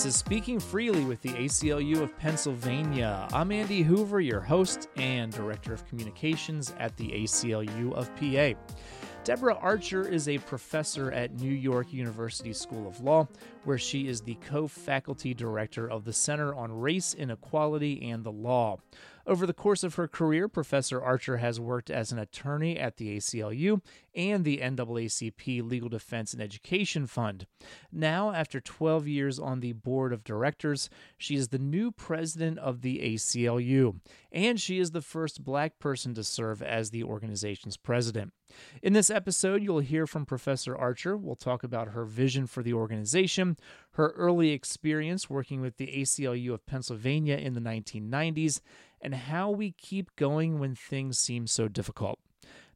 This is Speaking Freely with the ACLU of Pennsylvania. I'm Andy Hoover, your host and Director of Communications at the ACLU of PA. Deborah Archer is a professor at New York University School of Law, where she is the co faculty director of the Center on Race, Inequality, and the Law. Over the course of her career, Professor Archer has worked as an attorney at the ACLU and the NAACP Legal Defense and Education Fund. Now, after 12 years on the board of directors, she is the new president of the ACLU, and she is the first black person to serve as the organization's president. In this episode, you'll hear from Professor Archer. We'll talk about her vision for the organization, her early experience working with the ACLU of Pennsylvania in the 1990s, and how we keep going when things seem so difficult.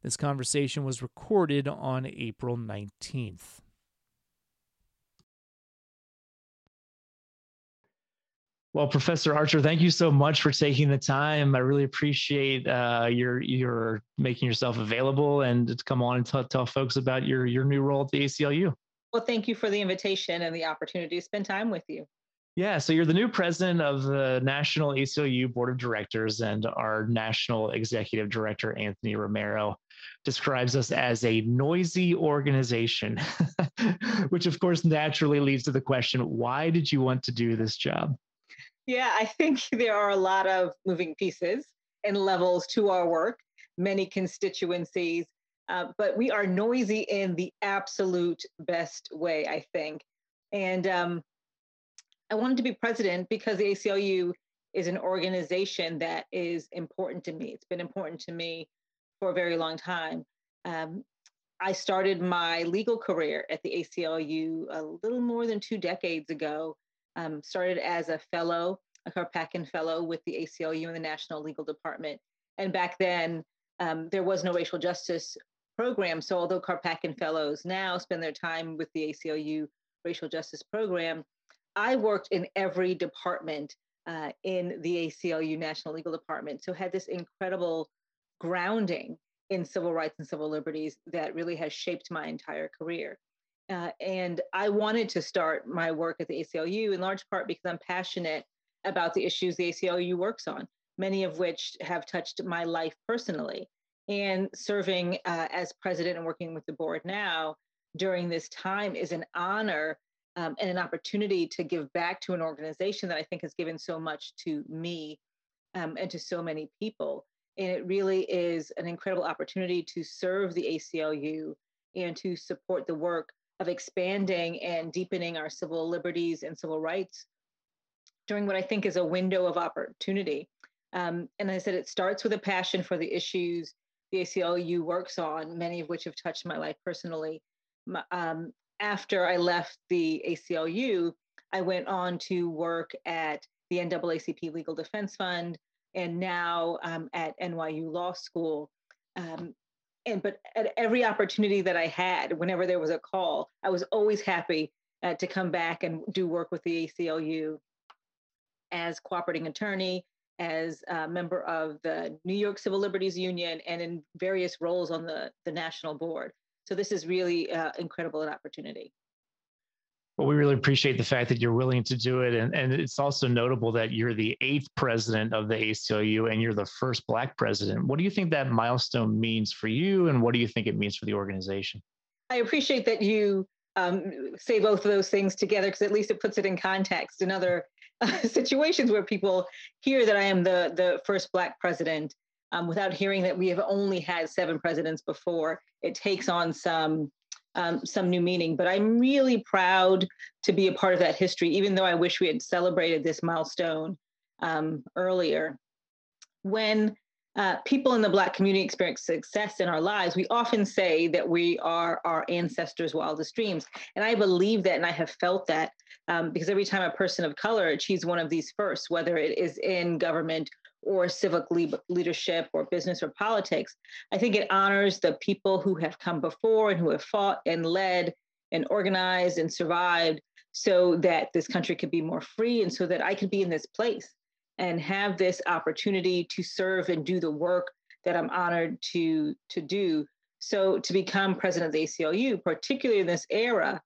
This conversation was recorded on April 19th. Well, Professor Archer, thank you so much for taking the time. I really appreciate uh, your your making yourself available and to come on and t- tell folks about your your new role at the ACLU. Well, thank you for the invitation and the opportunity to spend time with you. Yeah, so you're the new president of the National ACLU Board of Directors, and our national executive director, Anthony Romero, describes us as a noisy organization, which of course naturally leads to the question why did you want to do this job? Yeah, I think there are a lot of moving pieces and levels to our work, many constituencies, uh, but we are noisy in the absolute best way, I think. And um, I wanted to be president because the ACLU is an organization that is important to me. It's been important to me for a very long time. Um, I started my legal career at the ACLU a little more than two decades ago um, started as a fellow, a Karpatkin fellow with the ACLU and the National Legal Department. And back then, um, there was no racial justice program. So although Karpatkin fellows now spend their time with the ACLU racial justice program, I worked in every department uh, in the ACLU National Legal Department. So had this incredible grounding in civil rights and civil liberties that really has shaped my entire career. Uh, and I wanted to start my work at the ACLU in large part because I'm passionate about the issues the ACLU works on, many of which have touched my life personally. And serving uh, as president and working with the board now during this time is an honor um, and an opportunity to give back to an organization that I think has given so much to me um, and to so many people. And it really is an incredible opportunity to serve the ACLU and to support the work of expanding and deepening our civil liberties and civil rights during what I think is a window of opportunity. Um, and I said it starts with a passion for the issues the ACLU works on, many of which have touched my life personally. Um, after I left the ACLU, I went on to work at the NAACP Legal Defense Fund and now um, at NYU Law School. Um, and but at every opportunity that I had, whenever there was a call, I was always happy uh, to come back and do work with the ACLU as cooperating attorney, as a member of the New York Civil Liberties Union, and in various roles on the, the national board. So this is really uh, incredible an opportunity. Well, we really appreciate the fact that you're willing to do it. And, and it's also notable that you're the eighth president of the ACLU and you're the first Black president. What do you think that milestone means for you? And what do you think it means for the organization? I appreciate that you um, say both of those things together because at least it puts it in context in other situations where people hear that I am the, the first Black president um, without hearing that we have only had seven presidents before. It takes on some um, some new meaning. But I'm really proud to be a part of that history, even though I wish we had celebrated this milestone um, earlier. When uh, people in the Black community experience success in our lives, we often say that we are our ancestors' wildest dreams. And I believe that, and I have felt that um, because every time a person of color achieves one of these firsts, whether it is in government or civic le- leadership or business or politics. I think it honors the people who have come before and who have fought and led and organized and survived so that this country could be more free and so that I could be in this place and have this opportunity to serve and do the work that I'm honored to, to do. So to become president of the ACLU, particularly in this era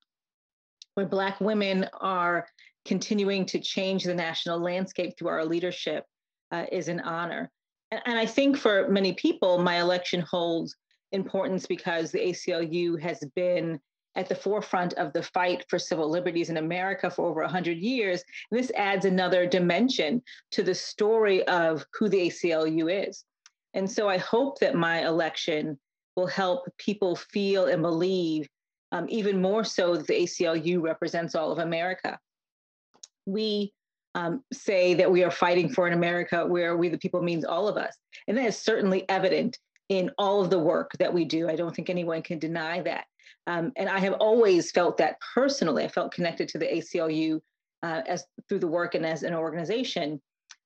where Black women are continuing to change the national landscape through our leadership uh, is an honor. And, and I think for many people, my election holds importance because the ACLU has been at the forefront of the fight for civil liberties in America for over 100 years. This adds another dimension to the story of who the ACLU is. And so I hope that my election will help people feel and believe um, even more so that the ACLU represents all of America. We um, say that we are fighting for an America where we the people means all of us. And that is certainly evident in all of the work that we do. I don't think anyone can deny that. Um, and I have always felt that personally. I felt connected to the ACLU uh, as through the work and as an organization.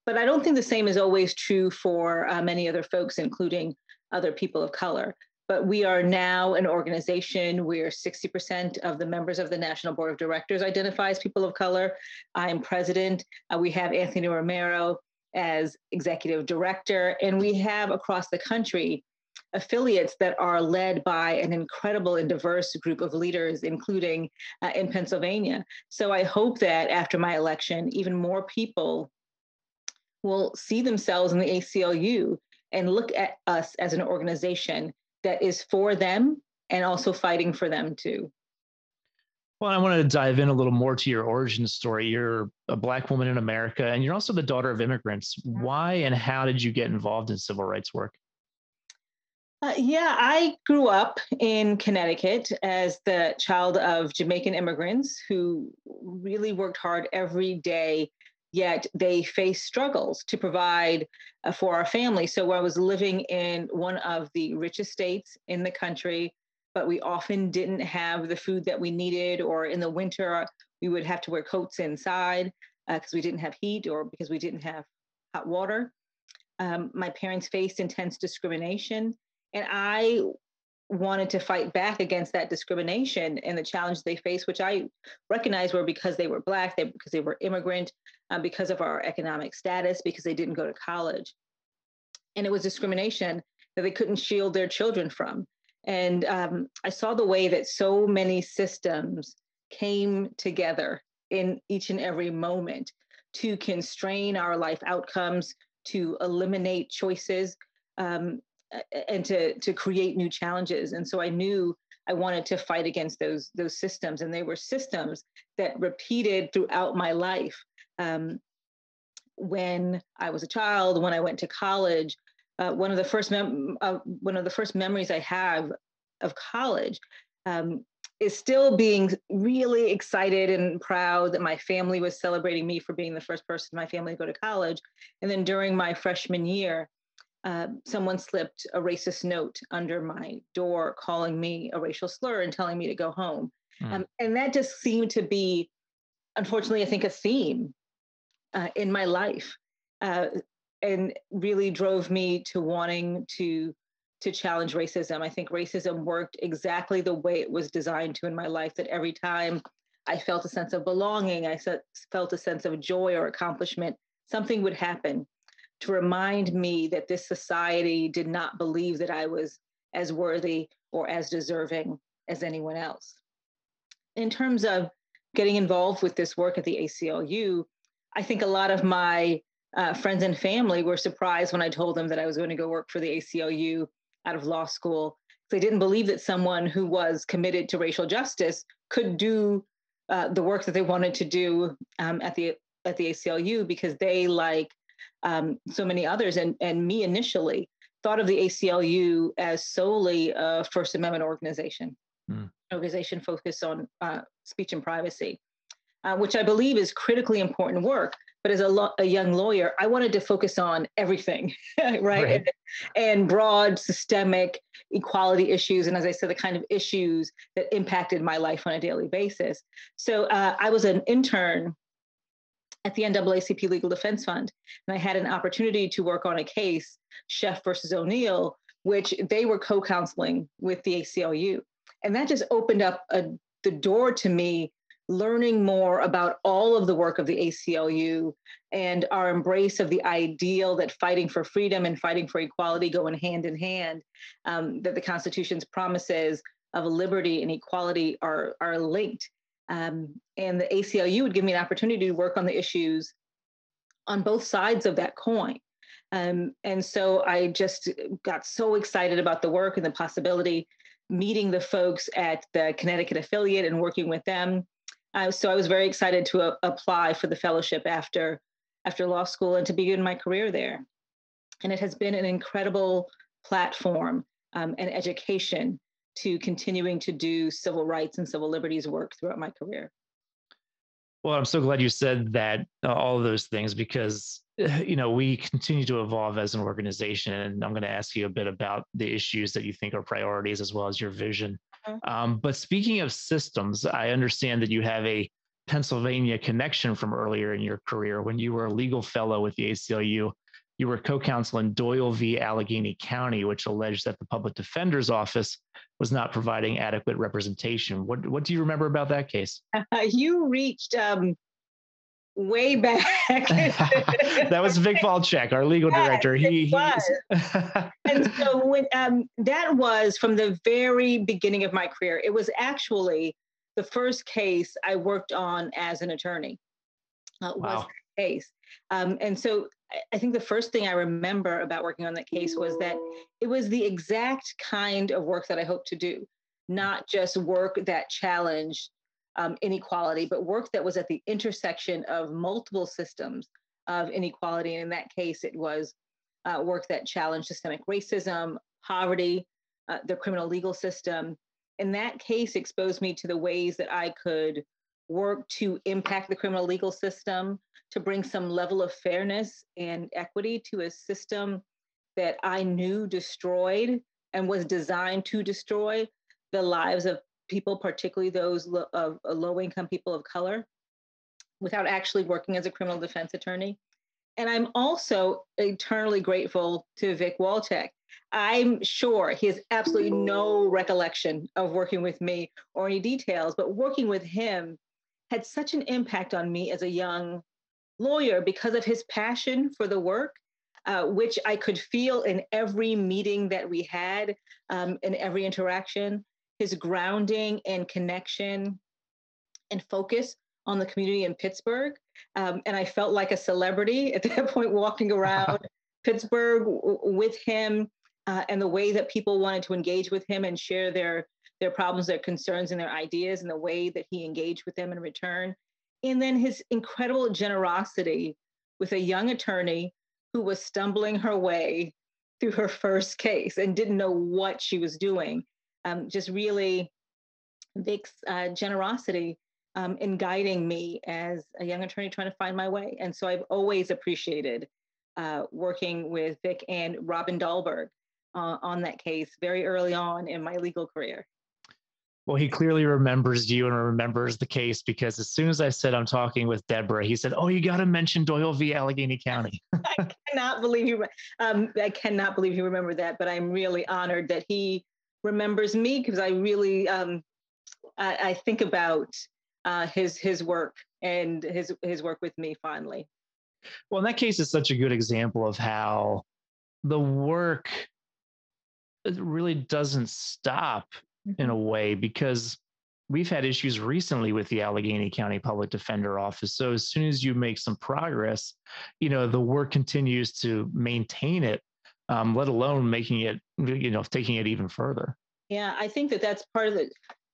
But I don't think the same is always true for uh, many other folks, including other people of color. But we are now an organization where 60% of the members of the National Board of Directors identify as people of color. I'm president. Uh, we have Anthony Romero as executive director, and we have across the country affiliates that are led by an incredible and diverse group of leaders, including uh, in Pennsylvania. So I hope that after my election, even more people will see themselves in the ACLU and look at us as an organization that is for them and also fighting for them too. Well, I want to dive in a little more to your origin story. You're a Black woman in America, and you're also the daughter of immigrants. Why and how did you get involved in civil rights work? Uh, yeah, I grew up in Connecticut as the child of Jamaican immigrants who really worked hard every day, yet they faced struggles to provide uh, for our family. So I was living in one of the richest states in the country, but we often didn't have the food that we needed, or in the winter, we would have to wear coats inside because uh, we didn't have heat or because we didn't have hot water. Um, my parents faced intense discrimination and I wanted to fight back against that discrimination and the challenge they faced, which I recognized were because they were Black, they, because they were immigrant, um, because of our economic status, because they didn't go to college. And it was discrimination that they couldn't shield their children from. And um, I saw the way that so many systems came together in each and every moment to constrain our life outcomes, to eliminate choices, um, and to to create new challenges. And so I knew I wanted to fight against those those systems, and they were systems that repeated throughout my life. Um, when I was a child, when I went to college, uh, one of the first mem- uh, one of the first memories I have of college um, is still being really excited and proud that my family was celebrating me for being the first person in my family to go to college. And then during my freshman year, uh, someone slipped a racist note under my door calling me a racial slur and telling me to go home. Mm. Um, and that just seemed to be, unfortunately, I think a theme uh, in my life uh, and really drove me to wanting to to challenge racism. I think racism worked exactly the way it was designed to in my life, that every time I felt a sense of belonging, I felt a sense of joy or accomplishment, something would happen to remind me that this society did not believe that I was as worthy or as deserving as anyone else. In terms of getting involved with this work at the ACLU, I think a lot of my uh, friends and family were surprised when I told them that I was going to go work for the ACLU out of law school. They didn't believe that someone who was committed to racial justice could do uh, the work that they wanted to do um, at the at the ACLU because they, like um, so many others, and, and me initially, thought of the ACLU as solely a First Amendment organization, mm. organization focused on uh, speech and privacy, uh, which I believe is critically important work. But as a, lo- a young lawyer, I wanted to focus on everything, right? right. And, and broad systemic equality issues. And as I said, the kind of issues that impacted my life on a daily basis. So uh, I was an intern at the NAACP Legal Defense Fund. And I had an opportunity to work on a case, Sheff versus O'Neill, which they were co counseling with the ACLU. And that just opened up a, the door to me learning more about all of the work of the ACLU and our embrace of the ideal that fighting for freedom and fighting for equality go in hand in hand, um, that the Constitution's promises of liberty and equality are, are linked. Um, and the ACLU would give me an opportunity to work on the issues on both sides of that coin. Um, and so I just got so excited about the work and the possibility meeting the folks at the Connecticut affiliate and working with them. Uh, so I was very excited to uh, apply for the fellowship after after law school and to begin my career there. And it has been an incredible platform um, and education to continuing to do civil rights and civil liberties work throughout my career. Well, I'm so glad you said that uh, all of those things because you know we continue to evolve as an organization, and I'm going to ask you a bit about the issues that you think are priorities as well as your vision. Mm-hmm. Um, but speaking of systems, I understand that you have a Pennsylvania connection from earlier in your career when you were a legal fellow with the ACLU. You were co-counsel in Doyle v. Allegheny County, which alleged that the public defender's office was not providing adequate representation. What what do you remember about that case? Uh, you reached um, way back. that was Vic Walczak, our legal yes, director. He, was. and so when um, that was from the very beginning of my career. It was actually the first case I worked on as an attorney. Uh, wow. Was case. Um, and so I think the first thing I remember about working on that case was that it was the exact kind of work that I hoped to do, not just work that challenged um, inequality, but work that was at the intersection of multiple systems of inequality. And in that case, it was uh, work that challenged systemic racism, poverty, uh, the criminal legal system. In that case, exposed me to the ways that I could work to impact the criminal legal system, to bring some level of fairness and equity to a system that I knew destroyed and was designed to destroy the lives of people, particularly those lo- of low income people of color, without actually working as a criminal defense attorney. And I'm also eternally grateful to Vic Walczak. I'm sure he has absolutely no recollection of working with me or any details, but working with him had such an impact on me as a young lawyer because of his passion for the work, uh, which I could feel in every meeting that we had, um, in every interaction, his grounding and connection and focus on the community in Pittsburgh. Um, and I felt like a celebrity at that point, walking around Pittsburgh w- with him uh, and the way that people wanted to engage with him and share their their problems, their concerns, and their ideas, and the way that he engaged with them in return and then his incredible generosity with a young attorney who was stumbling her way through her first case and didn't know what she was doing. Um, just really Vic's uh, generosity um, in guiding me as a young attorney trying to find my way. And so I've always appreciated uh, working with Vic and Robin Dahlberg uh, on that case very early on in my legal career. Well, he clearly remembers you and remembers the case because as soon as I said I'm talking with Deborah, he said, "Oh, you got to mention Doyle v. Allegheny County." I cannot believe you. Um, I cannot believe you remember that, but I'm really honored that he remembers me because I really um, I, I, think about uh, his his work and his his work with me fondly. Well, in that case, is such a good example of how the work really doesn't stop in a way because we've had issues recently with the Allegheny County Public Defender Office. So as soon as you make some progress, you know, the work continues to maintain it, um, let alone making it, you know, taking it even further. Yeah, I think that that's part of it.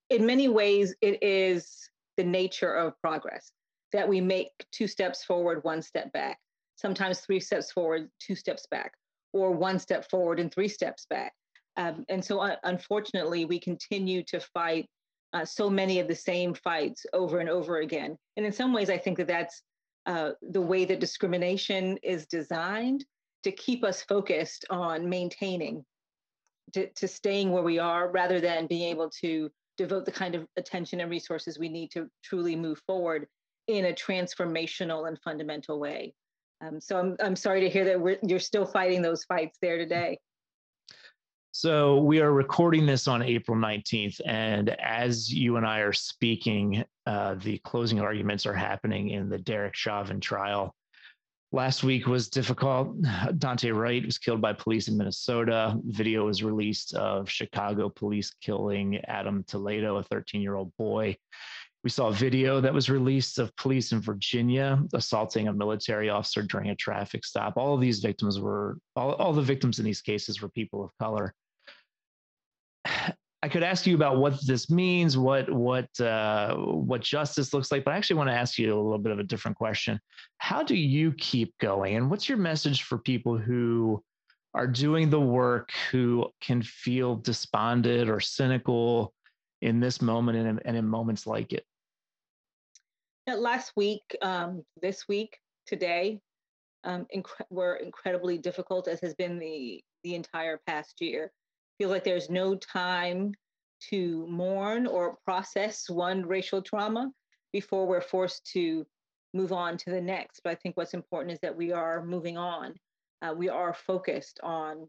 In many ways, it is the nature of progress that we make two steps forward, one step back, sometimes three steps forward, two steps back, or one step forward and three steps back. Um, and so, uh, unfortunately, we continue to fight uh, so many of the same fights over and over again. And in some ways, I think that that's uh, the way that discrimination is designed to keep us focused on maintaining, to, to staying where we are, rather than being able to devote the kind of attention and resources we need to truly move forward in a transformational and fundamental way. Um, so I'm, I'm sorry to hear that you're still fighting those fights there today. So we are recording this on April 19th. And as you and I are speaking, uh, the closing arguments are happening in the Derek Chauvin trial. Last week was difficult. Daunte Wright was killed by police in Minnesota. Video was released of Chicago police killing Adam Toledo, a 13 year old boy. We saw a video that was released of police in Virginia assaulting a military officer during a traffic stop. All of these victims were, all, all the victims in these cases were people of color. I could ask you about what this means, what what uh, what justice looks like, but I actually want to ask you a little bit of a different question. How do you keep going, and what's your message for people who are doing the work, who can feel despondent or cynical in this moment and, and in moments like it? Last week, um, this week, today, um, inc- were incredibly difficult, as has been the the entire past year feel like there's no time to mourn or process one racial trauma before we're forced to move on to the next. But I think what's important is that we are moving on. Uh, we are focused on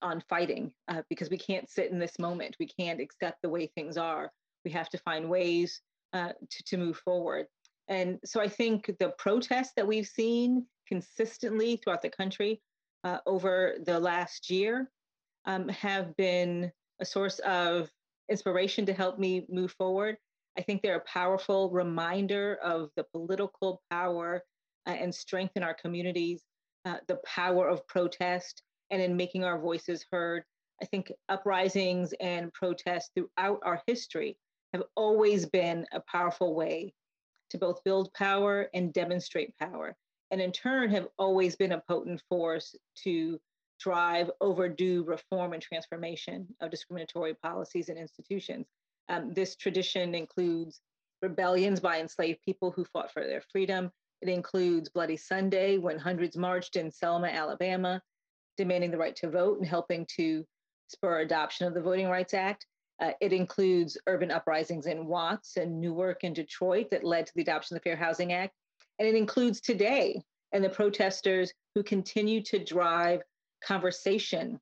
on fighting uh, because we can't sit in this moment. We can't accept the way things are. We have to find ways uh, to, to move forward. And so I think the protests that we've seen consistently throughout the country uh, over the last year um, have been a source of inspiration to help me move forward. I think they're a powerful reminder of the political power uh, and strength in our communities, uh, the power of protest, and in making our voices heard. I think uprisings and protests throughout our history have always been a powerful way to both build power and demonstrate power, and in turn have always been a potent force to drive overdue reform and transformation of discriminatory policies and institutions. Um, this tradition includes rebellions by enslaved people who fought for their freedom. It includes Bloody Sunday, when hundreds marched in Selma, Alabama, demanding the right to vote and helping to spur adoption of the Voting Rights Act. Uh, it includes urban uprisings in Watts and Newark and Detroit that led to the adoption of the Fair Housing Act. And it includes today and the protesters who continue to drive conversation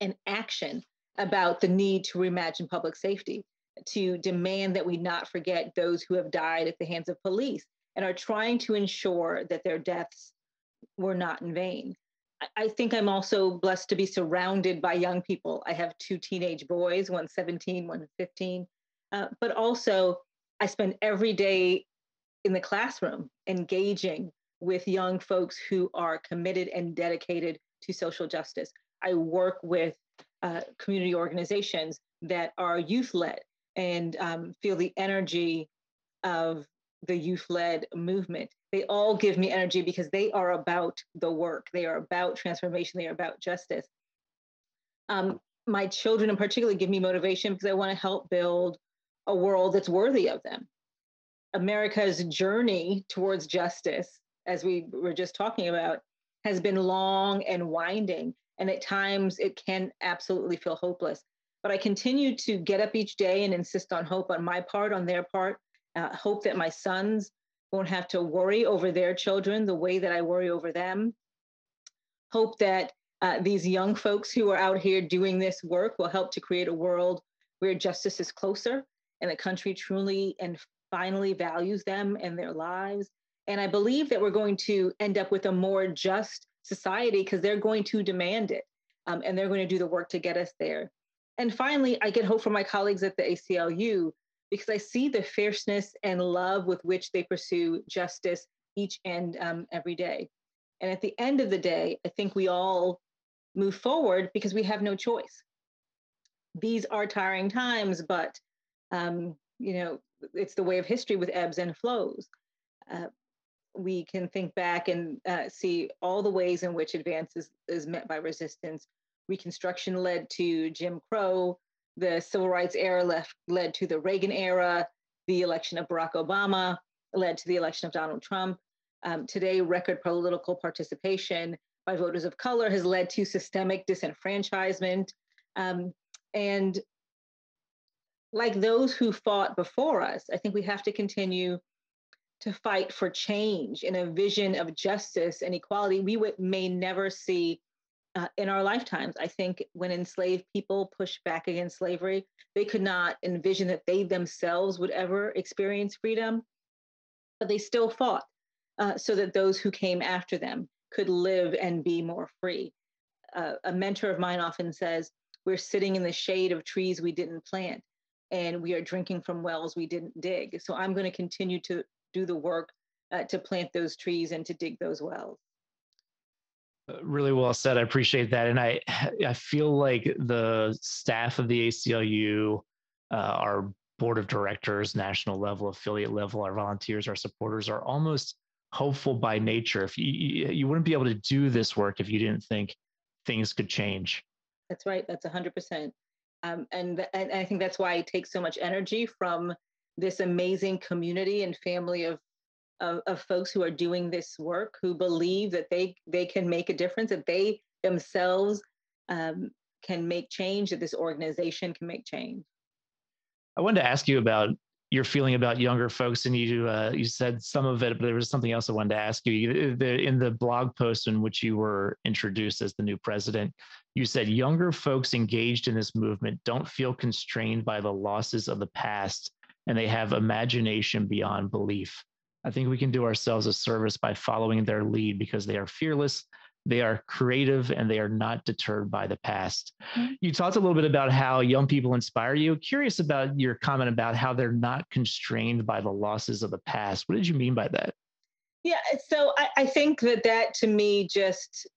and action about the need to reimagine public safety, to demand that we not forget those who have died at the hands of police and are trying to ensure that their deaths were not in vain. I think I'm also blessed to be surrounded by young people. I have two teenage boys, one 17, one 15. Uh, but also, I spend every day in the classroom engaging with young folks who are committed and dedicated to social justice. I work with uh, community organizations that are youth led and um, feel the energy of the youth led movement. They all give me energy because they are about the work, they are about transformation, they are about justice. Um, my children, in particular, give me motivation because I want to help build a world that's worthy of them. America's journey towards justice, as we were just talking about, has been long and winding. And at times it can absolutely feel hopeless. But I continue to get up each day and insist on hope on my part, on their part, uh, hope that my sons won't have to worry over their children the way that I worry over them. Hope that uh, these young folks who are out here doing this work will help to create a world where justice is closer and the country truly and finally values them and their lives and I believe that we're going to end up with a more just society because they're going to demand it um, and they're going to do the work to get us there. And finally, I get hope from my colleagues at the ACLU because I see the fierceness and love with which they pursue justice each and um, every day. And at the end of the day, I think we all move forward because we have no choice. These are tiring times, but um, you know it's the way of history with ebbs and flows. Uh, we can think back and uh, see all the ways in which advance is, is met by resistance. Reconstruction led to Jim Crow, the civil rights era left, led to the Reagan era, the election of Barack Obama led to the election of Donald Trump. Um, today, record political participation by voters of color has led to systemic disenfranchisement. Um, and like those who fought before us, I think we have to continue to fight for change in a vision of justice and equality we would, may never see uh, in our lifetimes. I think when enslaved people pushed back against slavery, they could not envision that they themselves would ever experience freedom, but they still fought uh, so that those who came after them could live and be more free. Uh, a mentor of mine often says, We're sitting in the shade of trees we didn't plant. and we are drinking from wells we didn't dig. So I'm going to continue to do the work uh, to plant those trees and to dig those wells. Uh, really well said. I appreciate that, and I I feel like the staff of the ACLU, uh, our board of directors, national level, affiliate level, our volunteers, our supporters are almost hopeful by nature. If you you wouldn't be able to do this work if you didn't think things could change. That's right. That's 100%. Um, and, and I think that's why it takes so much energy from this amazing community and family of, of, of folks who are doing this work, who believe that they, they can make a difference, that they themselves um, can make change, that this organization can make change. I wanted to ask you about your feeling about younger folks, and you uh, you said some of it, but there was something else I wanted to ask you. In the blog post in which you were introduced as the new president, you said younger folks engaged in this movement don't feel constrained by the losses of the past, and they have imagination beyond belief. I think we can do ourselves a service by following their lead because they are fearless they are creative and they are not deterred by the past. Mm-hmm. You talked a little bit about how young people inspire you. Curious about your comment about how they're not constrained by the losses of the past. What did you mean by that? Yeah, so I, I think that that to me just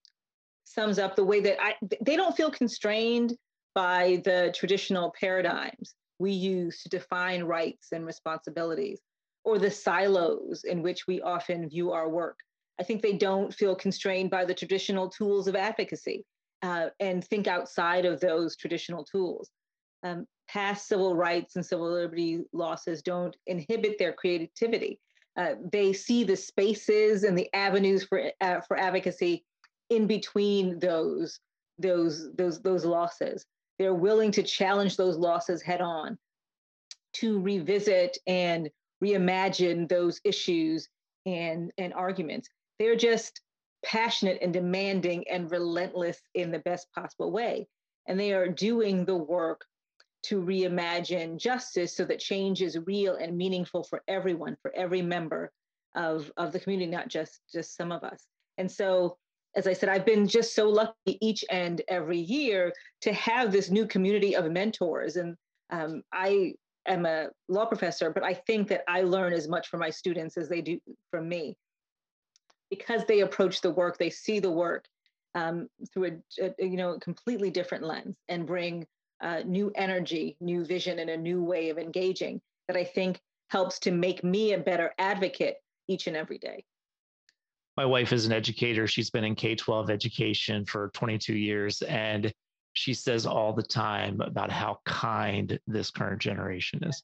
sums up the way that I they don't feel constrained by the traditional paradigms we use to define rights and responsibilities or the silos in which we often view our work. I think they don't feel constrained by the traditional tools of advocacy uh, and think outside of those traditional tools. Um, past civil rights and civil liberty losses don't inhibit their creativity. Uh, they see the spaces and the avenues for uh, for advocacy in between those those those those losses. They're willing to challenge those losses head on, to revisit and reimagine those issues and and arguments. They're just passionate and demanding and relentless in the best possible way. And they are doing the work to reimagine justice so that change is real and meaningful for everyone, for every member of, of the community, not just, just some of us. And so, as I said, I've been just so lucky each and every year to have this new community of mentors. And um, I am a law professor, but I think that I learn as much from my students as they do from me because they approach the work, they see the work um, through a, a, you know completely different lens and bring uh, new energy, new vision, and a new way of engaging that I think helps to make me a better advocate each and every day. My wife is an educator. She's been in K 12 education for 22 years. And she says all the time about how kind this current generation is.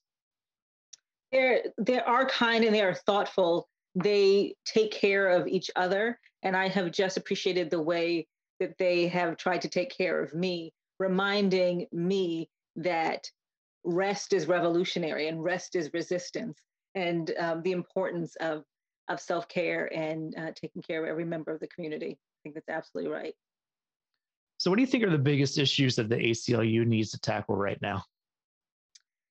They're, they are kind and they are thoughtful they take care of each other. And I have just appreciated the way that they have tried to take care of me, reminding me that rest is revolutionary and rest is resistance, and um, the importance of, of self care and uh, taking care of every member of the community. I think that's absolutely right. So, what do you think are the biggest issues that the ACLU needs to tackle right now?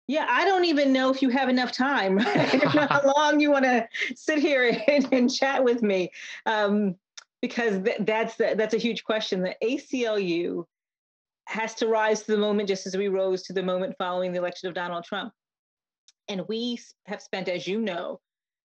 Yeah, I don't even know if you have enough time. how long you want to sit here and, and, chat with me, um, because th- that's the, that's a huge question. The ACLU has to rise to the moment, just as we rose to the moment following the election of Donald Trump, and we have spent, as you know,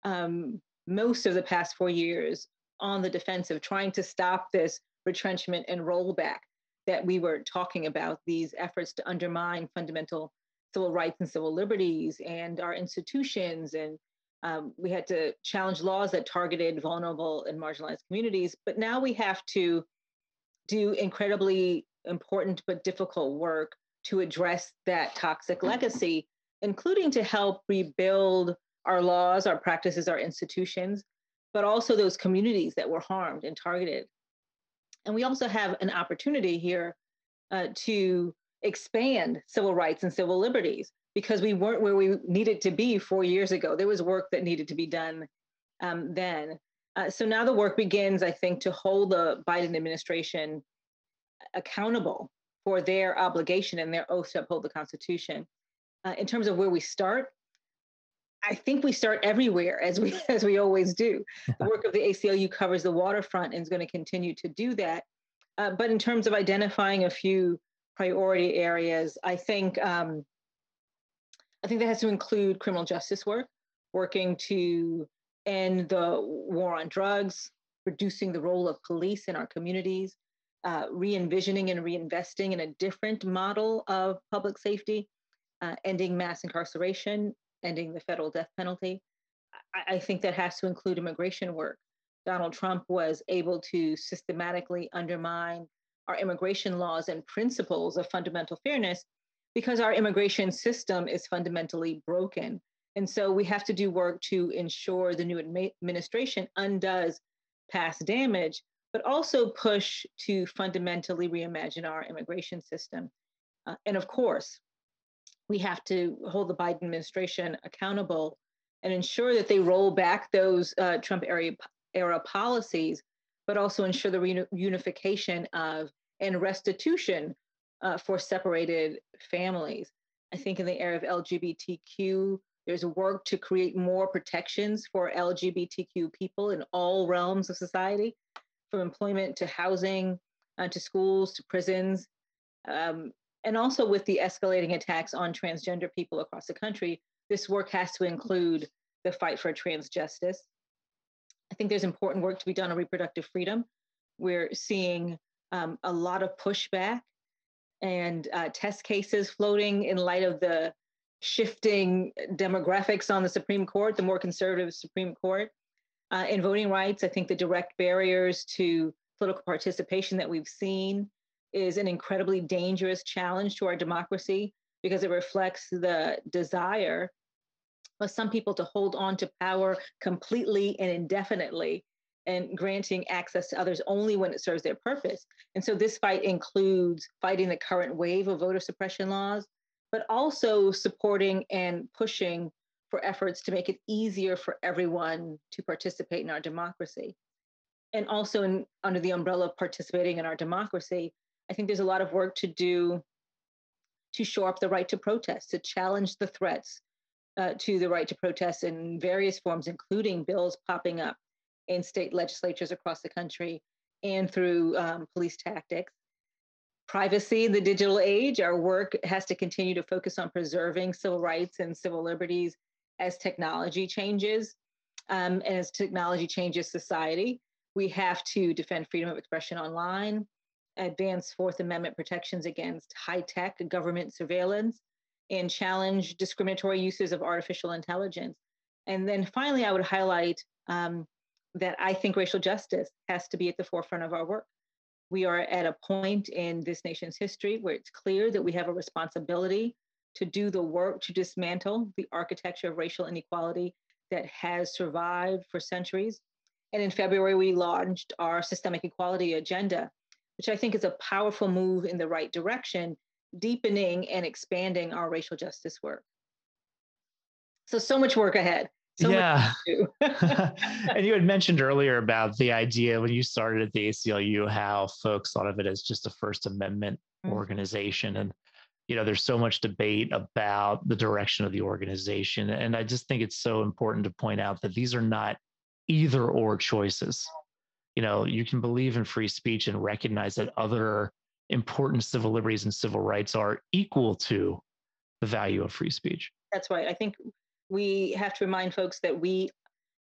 um, most of the past four years on the defensive, trying to stop this retrenchment and rollback that we were talking about. These efforts to undermine fundamental civil rights and civil liberties and our institutions. And um, we had to challenge laws that targeted vulnerable and marginalized communities. But now we have to do incredibly important but difficult work to address that toxic legacy, including to help rebuild our laws, our practices, our institutions, but also those communities that were harmed and targeted. And we also have an opportunity here uh, to expand civil rights and civil liberties because we weren't where we needed to be four years ago. There was work that needed to be done um, then. Uh, so now the work begins, I think, to hold the Biden administration accountable for their obligation and their oath to uphold the Constitution. Uh, in terms of where we start, I think we start everywhere, as we as we always do. The work of the ACLU covers the waterfront and is going to continue to do that. Uh, but in terms of identifying a few priority areas. I think um, I think that has to include criminal justice work, working to end the war on drugs, reducing the role of police in our communities, uh, re envisioning and reinvesting in a different model of public safety, uh, ending mass incarceration, ending the federal death penalty. I, I think that has to include immigration work. Donald Trump was able to systematically undermine our immigration laws and principles of fundamental fairness because our immigration system is fundamentally broken. And so we have to do work to ensure the new administration undoes past damage, but also push to fundamentally reimagine our immigration system. Uh, and of course, we have to hold the Biden administration accountable and ensure that they roll back those uh, Trump era, era policies, but also ensure the reunification of and restitution uh, for separated families. I think in the area of LGBTQ, there's work to create more protections for LGBTQ people in all realms of society, from employment to housing, uh, to schools, to prisons. Um, and also with the escalating attacks on transgender people across the country, this work has to include the fight for trans justice. I think there's important work to be done on reproductive freedom. We're seeing um, a lot of pushback and uh, test cases floating in light of the shifting demographics on the Supreme Court, the more conservative Supreme Court. Uh, in voting rights, I think the direct barriers to political participation that we've seen is an incredibly dangerous challenge to our democracy because it reflects the desire of some people to hold on to power completely and indefinitely and granting access to others only when it serves their purpose. And so this fight includes fighting the current wave of voter suppression laws, but also supporting and pushing for efforts to make it easier for everyone to participate in our democracy. And also in, under the umbrella of participating in our democracy, I think there's a lot of work to do to shore up the right to protest, to challenge the threats uh, to the right to protest in various forms, including bills popping up in state legislatures across the country and through um, police tactics. Privacy the digital age, our work has to continue to focus on preserving civil rights and civil liberties as technology changes. Um, and as technology changes society, we have to defend freedom of expression online, advance Fourth Amendment protections against high tech government surveillance, and challenge discriminatory uses of artificial intelligence. And then finally, I would highlight um, that I think racial justice has to be at the forefront of our work. We are at a point in this nation's history where it's clear that we have a responsibility to do the work to dismantle the architecture of racial inequality that has survived for centuries. And in February, we launched our systemic equality agenda, which I think is a powerful move in the right direction, deepening and expanding our racial justice work. So, so much work ahead. So yeah. and you had mentioned earlier about the idea when you started at the ACLU, how folks thought of it as just a First Amendment mm-hmm. organization. And, you know, there's so much debate about the direction of the organization. And I just think it's so important to point out that these are not either or choices. You know, you can believe in free speech and recognize that other important civil liberties and civil rights are equal to the value of free speech. That's right. I think we have to remind folks that we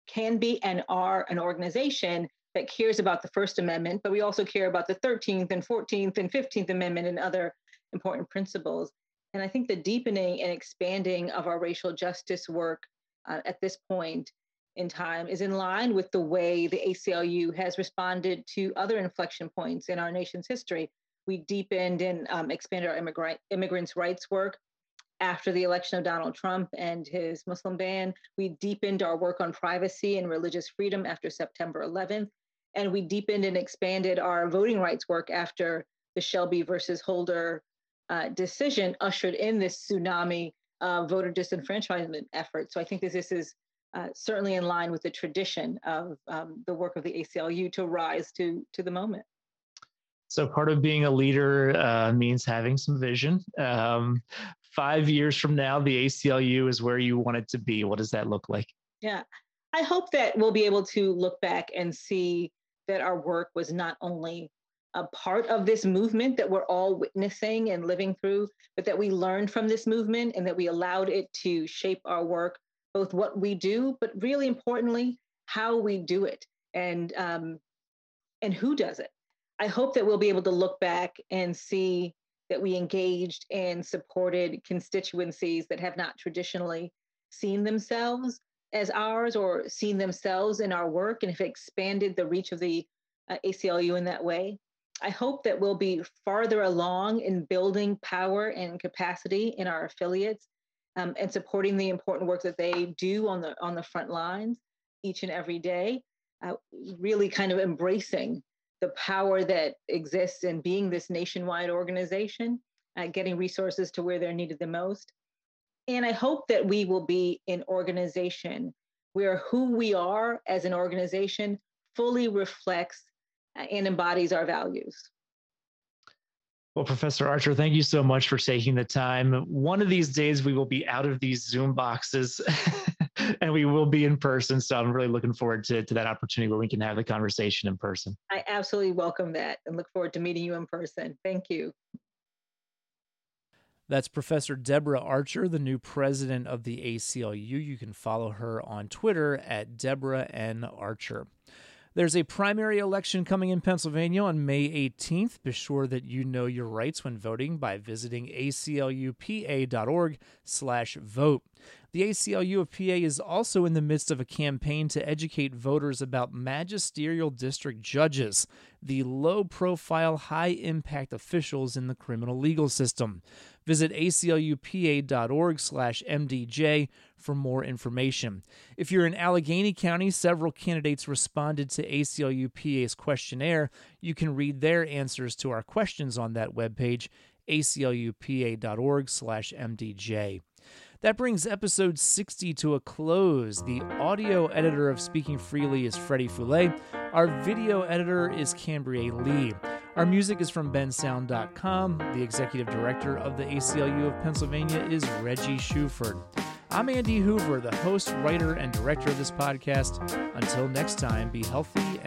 can be and are an organization that cares about the First Amendment, but we also care about the 13th and 14th and 15th Amendment and other important principles. And I think the deepening and expanding of our racial justice work uh, at this point in time is in line with the way the ACLU has responded to other inflection points in our nation's history. We deepened and um, expanded our immigrant, immigrants' rights work after the election of Donald Trump and his Muslim ban. We deepened our work on privacy and religious freedom after September 11th. And we deepened and expanded our voting rights work after the Shelby versus Holder uh, decision ushered in this tsunami of voter disenfranchisement effort. So I think that this is uh, certainly in line with the tradition of um, the work of the ACLU to rise to, to the moment. So part of being a leader uh, means having some vision. Um, five years from now, the ACLU is where you want it to be. What does that look like? Yeah, I hope that we'll be able to look back and see that our work was not only a part of this movement that we're all witnessing and living through, but that we learned from this movement and that we allowed it to shape our work, both what we do, but really importantly, how we do it and um, and who does it. I hope that we'll be able to look back and see that we engaged and supported constituencies that have not traditionally seen themselves as ours or seen themselves in our work and have expanded the reach of the uh, ACLU in that way. I hope that we'll be farther along in building power and capacity in our affiliates um, and supporting the important work that they do on the on the front lines each and every day. Uh, really, kind of embracing the power that exists in being this nationwide organization, uh, getting resources to where they're needed the most. And I hope that we will be an organization where who we are as an organization fully reflects and embodies our values. Well, Professor Archer, thank you so much for taking the time. One of these days, we will be out of these Zoom boxes and we will be in person. So I'm really looking forward to, to that opportunity where we can have the conversation in person. I absolutely welcome that and look forward to meeting you in person. Thank you. That's Professor Deborah Archer, the new president of the ACLU. You can follow her on Twitter at Deborah N. Archer. There's a primary election coming in Pennsylvania on May 18th. Be sure that you know your rights when voting by visiting aclupa.org/vote. The ACLU of PA is also in the midst of a campaign to educate voters about magisterial district judges, the low profile, high impact officials in the criminal legal system. Visit aclupa.org/mdj for more information. If you're in Allegheny County, several candidates responded to ACLU PA's questionnaire. You can read their answers to our questions on that webpage, aclupa.org/mdj. That brings episode 60 to a close. The audio editor of Speaking Freely is Freddie Foulet. Our video editor is Cambria Lee. Our music is from bensound.com. The executive director of the ACLU of Pennsylvania is Reggie Shuford. I'm Andy Hoover, the host, writer, and director of this podcast. Until next time, be healthy